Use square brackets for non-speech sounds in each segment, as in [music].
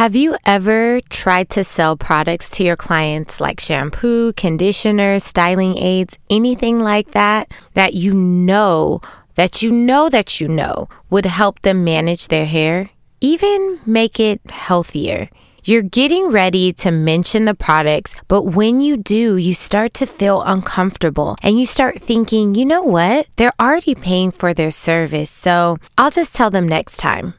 Have you ever tried to sell products to your clients like shampoo, conditioners, styling aids, anything like that, that you know, that you know that you know would help them manage their hair, even make it healthier? You're getting ready to mention the products, but when you do, you start to feel uncomfortable and you start thinking, you know what? They're already paying for their service, so I'll just tell them next time.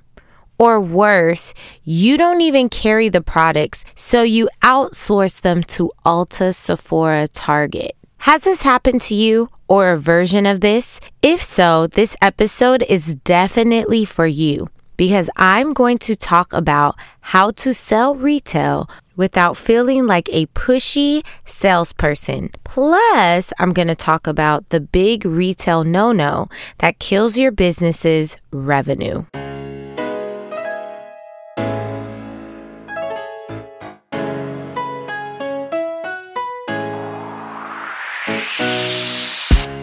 Or worse, you don't even carry the products, so you outsource them to Ulta, Sephora, Target. Has this happened to you or a version of this? If so, this episode is definitely for you because I'm going to talk about how to sell retail without feeling like a pushy salesperson. Plus, I'm going to talk about the big retail no no that kills your business's revenue.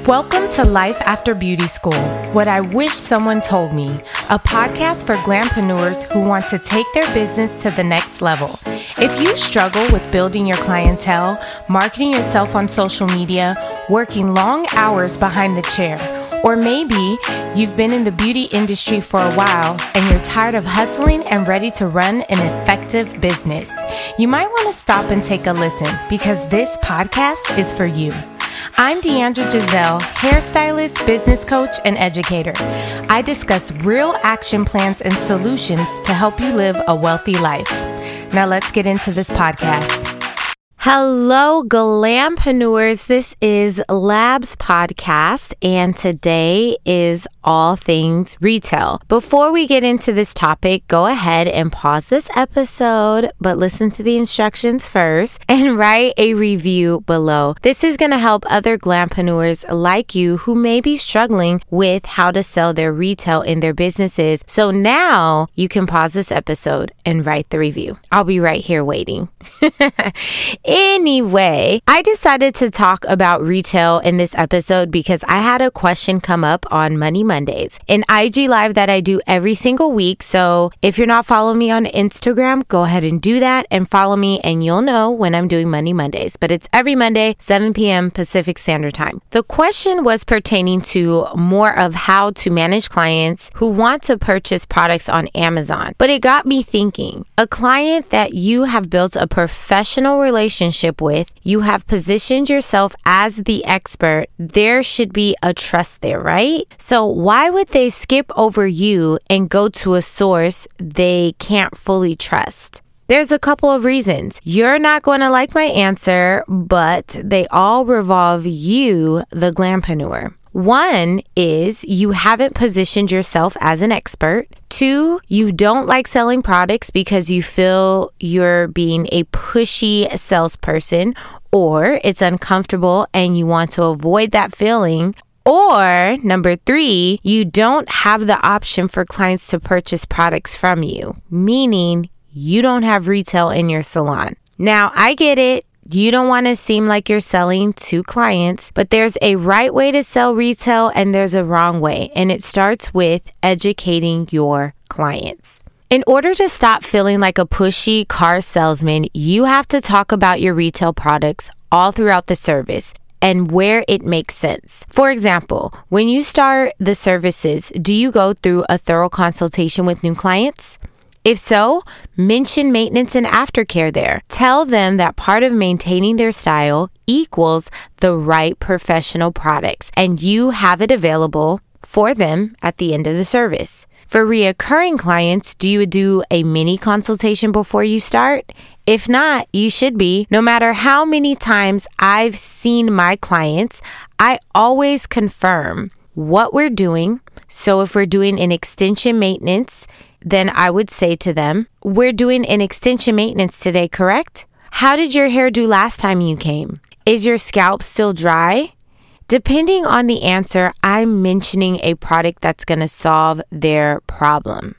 Welcome to Life After Beauty School. What I wish someone told me, a podcast for glampreneurs who want to take their business to the next level. If you struggle with building your clientele, marketing yourself on social media, working long hours behind the chair, or maybe you've been in the beauty industry for a while and you're tired of hustling and ready to run an effective business. You might want to stop and take a listen because this podcast is for you. I'm Deandra Giselle, hairstylist, business coach, and educator. I discuss real action plans and solutions to help you live a wealthy life. Now let's get into this podcast. Hello, Glampreneurs. This is Labs Podcast, and today is all things retail. Before we get into this topic, go ahead and pause this episode, but listen to the instructions first [laughs] and write a review below. This is going to help other Glampreneurs like you who may be struggling with how to sell their retail in their businesses. So now you can pause this episode and write the review. I'll be right here waiting. [laughs] Anyway, I decided to talk about retail in this episode because I had a question come up on Money Mondays, an IG live that I do every single week. So if you're not following me on Instagram, go ahead and do that and follow me, and you'll know when I'm doing Money Mondays. But it's every Monday, 7 p.m. Pacific Standard Time. The question was pertaining to more of how to manage clients who want to purchase products on Amazon. But it got me thinking a client that you have built a professional relationship relationship with, you have positioned yourself as the expert, there should be a trust there, right? So why would they skip over you and go to a source they can't fully trust? There's a couple of reasons. You're not going to like my answer, but they all revolve you, the glampreneur. One is you haven't positioned yourself as an expert. Two, you don't like selling products because you feel you're being a pushy salesperson or it's uncomfortable and you want to avoid that feeling. Or number three, you don't have the option for clients to purchase products from you, meaning you don't have retail in your salon. Now, I get it. You don't want to seem like you're selling to clients, but there's a right way to sell retail and there's a wrong way. And it starts with educating your clients. In order to stop feeling like a pushy car salesman, you have to talk about your retail products all throughout the service and where it makes sense. For example, when you start the services, do you go through a thorough consultation with new clients? If so, mention maintenance and aftercare there. Tell them that part of maintaining their style equals the right professional products, and you have it available for them at the end of the service. For reoccurring clients, do you do a mini consultation before you start? If not, you should be. No matter how many times I've seen my clients, I always confirm what we're doing. So if we're doing an extension maintenance, then I would say to them, We're doing an extension maintenance today, correct? How did your hair do last time you came? Is your scalp still dry? Depending on the answer, I'm mentioning a product that's going to solve their problem.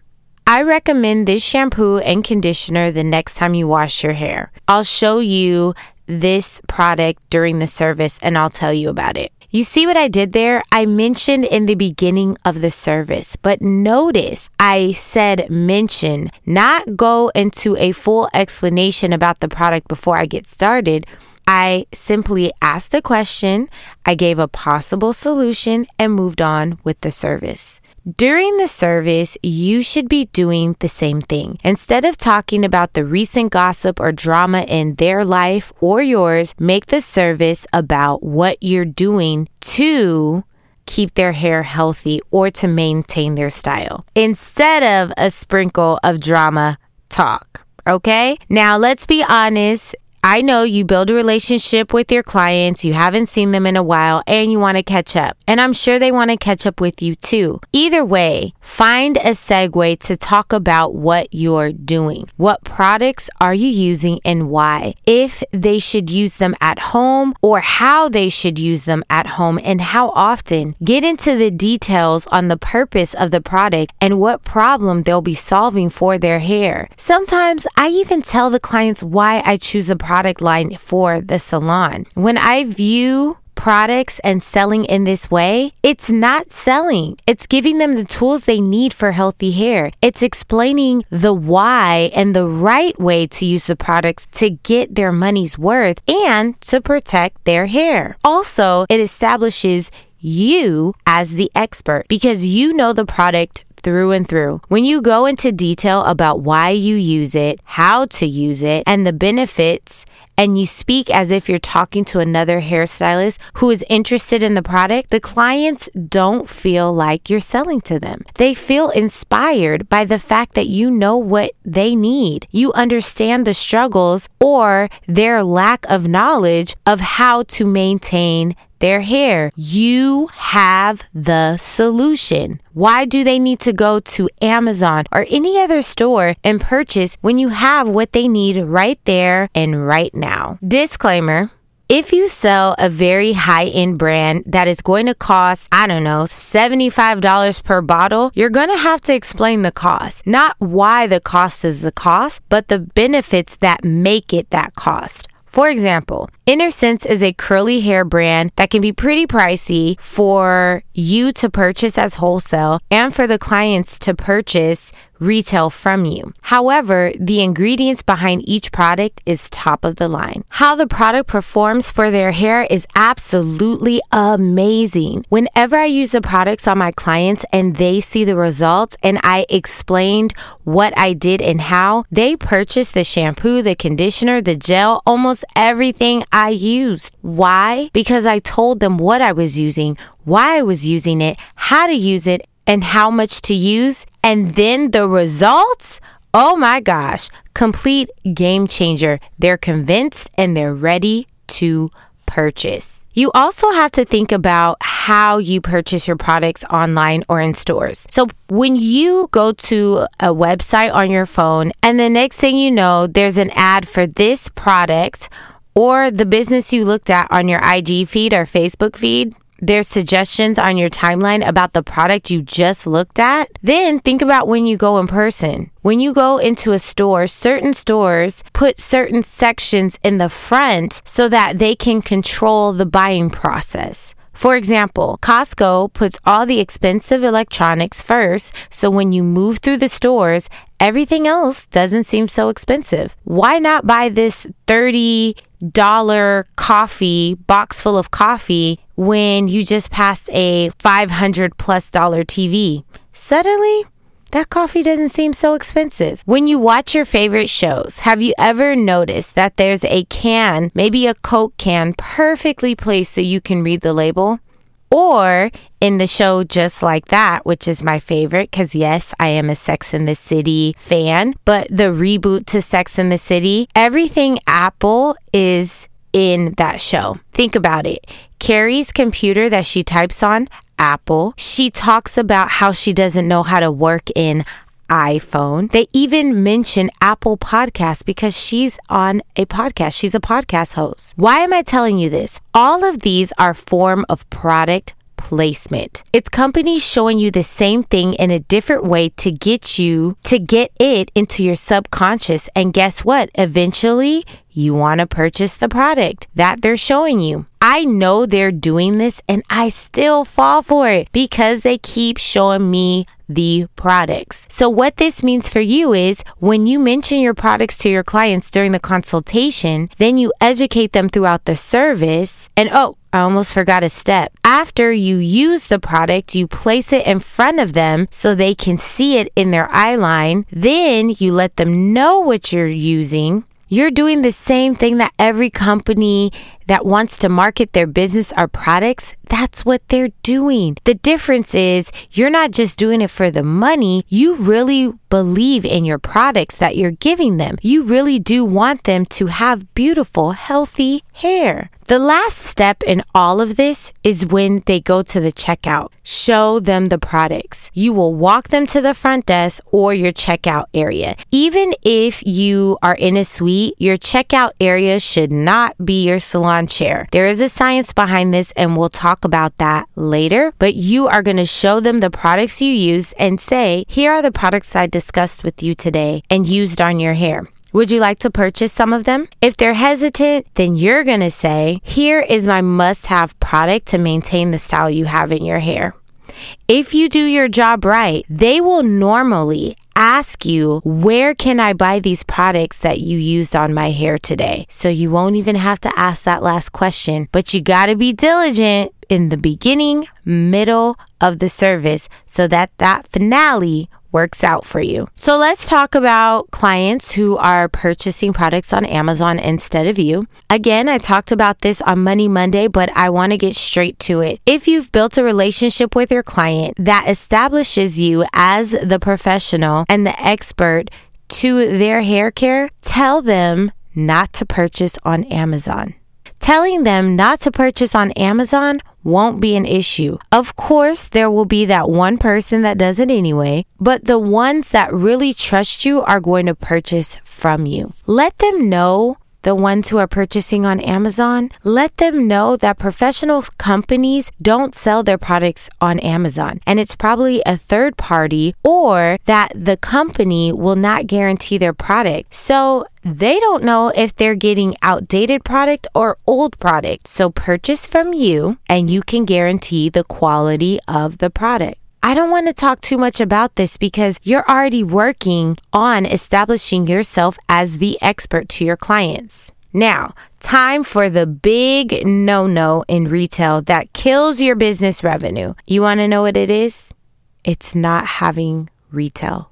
I recommend this shampoo and conditioner the next time you wash your hair. I'll show you this product during the service and I'll tell you about it. You see what I did there? I mentioned in the beginning of the service, but notice I said mention, not go into a full explanation about the product before I get started. I simply asked a question, I gave a possible solution, and moved on with the service. During the service, you should be doing the same thing. Instead of talking about the recent gossip or drama in their life or yours, make the service about what you're doing to keep their hair healthy or to maintain their style instead of a sprinkle of drama talk. Okay? Now, let's be honest. I know you build a relationship with your clients, you haven't seen them in a while, and you want to catch up. And I'm sure they want to catch up with you too. Either way, find a segue to talk about what you're doing. What products are you using and why? If they should use them at home or how they should use them at home and how often. Get into the details on the purpose of the product and what problem they'll be solving for their hair. Sometimes I even tell the clients why I choose a product product line for the salon. When I view products and selling in this way, it's not selling. It's giving them the tools they need for healthy hair. It's explaining the why and the right way to use the products to get their money's worth and to protect their hair. Also, it establishes you as the expert because you know the product through and through. When you go into detail about why you use it, how to use it, and the benefits, and you speak as if you're talking to another hairstylist who is interested in the product, the clients don't feel like you're selling to them. They feel inspired by the fact that you know what they need. You understand the struggles or their lack of knowledge of how to maintain their hair. You have the solution. Why do they need to go to Amazon or any other store and purchase when you have what they need right there and right now? Disclaimer. If you sell a very high end brand that is going to cost, I don't know, $75 per bottle, you're going to have to explain the cost. Not why the cost is the cost, but the benefits that make it that cost. For example, InnerSense is a curly hair brand that can be pretty pricey for you to purchase as wholesale and for the clients to purchase retail from you. However, the ingredients behind each product is top of the line. How the product performs for their hair is absolutely amazing. Whenever I use the products on my clients and they see the results and I explained what I did and how, they purchase the shampoo, the conditioner, the gel, almost everything I used. Why? Because I told them what I was using, why I was using it, how to use it, and how much to use. And then the results, oh my gosh, complete game changer. They're convinced and they're ready to purchase. You also have to think about how you purchase your products online or in stores. So, when you go to a website on your phone, and the next thing you know, there's an ad for this product or the business you looked at on your IG feed or Facebook feed, there's suggestions on your timeline about the product you just looked at, then think about when you go in person. When you go into a store, certain stores put certain sections in the front so that they can control the buying process. For example, Costco puts all the expensive electronics first, so when you move through the stores, everything else doesn't seem so expensive. Why not buy this $30 coffee, box full of coffee, when you just passed a 500 plus dollar TV? Suddenly, that coffee doesn't seem so expensive. When you watch your favorite shows, have you ever noticed that there's a can, maybe a Coke can, perfectly placed so you can read the label? Or in the show Just Like That, which is my favorite, because yes, I am a Sex in the City fan, but the reboot to Sex in the City, everything Apple is in that show. Think about it. Carrie's computer that she types on Apple. She talks about how she doesn't know how to work in iPhone. They even mention Apple Podcasts because she's on a podcast. She's a podcast host. Why am I telling you this? All of these are form of product placement. It's companies showing you the same thing in a different way to get you to get it into your subconscious and guess what? Eventually you want to purchase the product that they're showing you. I know they're doing this and I still fall for it because they keep showing me the products. So, what this means for you is when you mention your products to your clients during the consultation, then you educate them throughout the service. And oh, I almost forgot a step. After you use the product, you place it in front of them so they can see it in their eye line. Then you let them know what you're using. You're doing the same thing that every company that wants to market their business or products, that's what they're doing. The difference is you're not just doing it for the money, you really believe in your products that you're giving them. You really do want them to have beautiful, healthy hair. The last step in all of this is when they go to the checkout. Show them the products. You will walk them to the front desk or your checkout area. Even if you are in a suite, your checkout area should not be your salon chair. There is a science behind this, and we'll talk about that later. But you are going to show them the products you used and say, Here are the products I discussed with you today and used on your hair. Would you like to purchase some of them? If they're hesitant, then you're going to say, Here is my must have product to maintain the style you have in your hair. If you do your job right, they will normally ask you, where can I buy these products that you used on my hair today? So you won't even have to ask that last question, but you got to be diligent in the beginning, middle of the service so that that finale works out for you. So let's talk about clients who are purchasing products on Amazon instead of you. Again, I talked about this on Money Monday, but I want to get straight to it. If you've built a relationship with your client that establishes you as the professional and the expert to their hair care, tell them not to purchase on Amazon. Telling them not to purchase on Amazon won't be an issue. Of course, there will be that one person that does it anyway, but the ones that really trust you are going to purchase from you. Let them know the ones who are purchasing on Amazon, let them know that professional companies don't sell their products on Amazon. And it's probably a third party or that the company will not guarantee their product. So they don't know if they're getting outdated product or old product. So purchase from you and you can guarantee the quality of the product. I don't want to talk too much about this because you're already working on establishing yourself as the expert to your clients. Now, time for the big no no in retail that kills your business revenue. You want to know what it is? It's not having retail.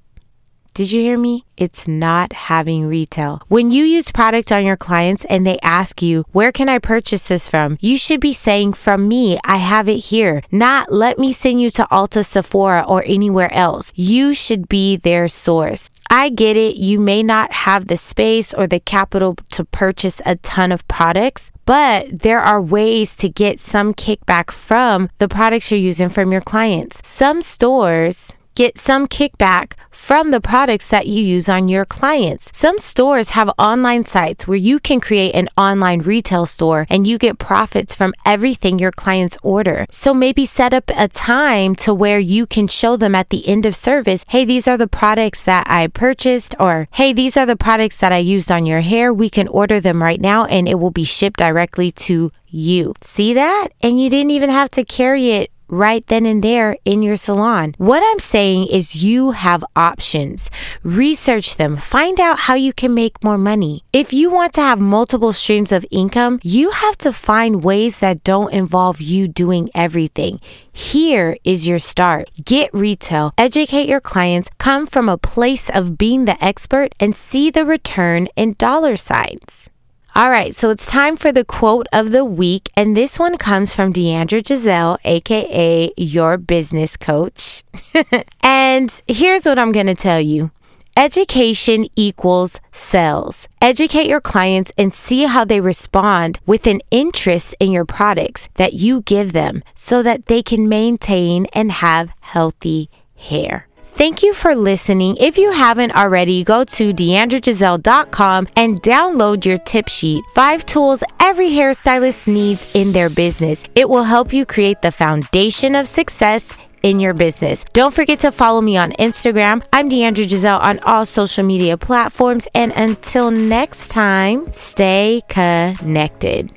Did you hear me? It's not having retail. When you use product on your clients and they ask you, where can I purchase this from? You should be saying, from me, I have it here. Not let me send you to Ulta, Sephora, or anywhere else. You should be their source. I get it. You may not have the space or the capital to purchase a ton of products, but there are ways to get some kickback from the products you're using from your clients. Some stores get some kickback from the products that you use on your clients. Some stores have online sites where you can create an online retail store and you get profits from everything your clients order. So maybe set up a time to where you can show them at the end of service, hey, these are the products that I purchased, or hey, these are the products that I used on your hair. We can order them right now and it will be shipped directly to you. See that? And you didn't even have to carry it right then and there in your salon. What I'm saying is you have options. Research them. Find out how you can make more money. If you want to have multiple streams of income, you have to find ways that don't involve you doing everything. Here is your start. Get retail, educate your clients, come from a place of being the expert, and see the return in dollar signs. All right, so it's time for the quote of the week, and this one comes from Deandra Giselle, aka your business coach. [laughs] and here's what I'm going to tell you. Education equals sales. Educate your clients and see how they respond with an interest in your products that you give them so that they can maintain and have healthy hair. Thank you for listening. If you haven't already, go to deandragiselle.com and download your tip sheet. Five tools every hairstylist needs in their business. It will help you create the foundation of success in your business. Don't forget to follow me on Instagram. I'm Deandra Giselle on all social media platforms. And until next time, stay connected.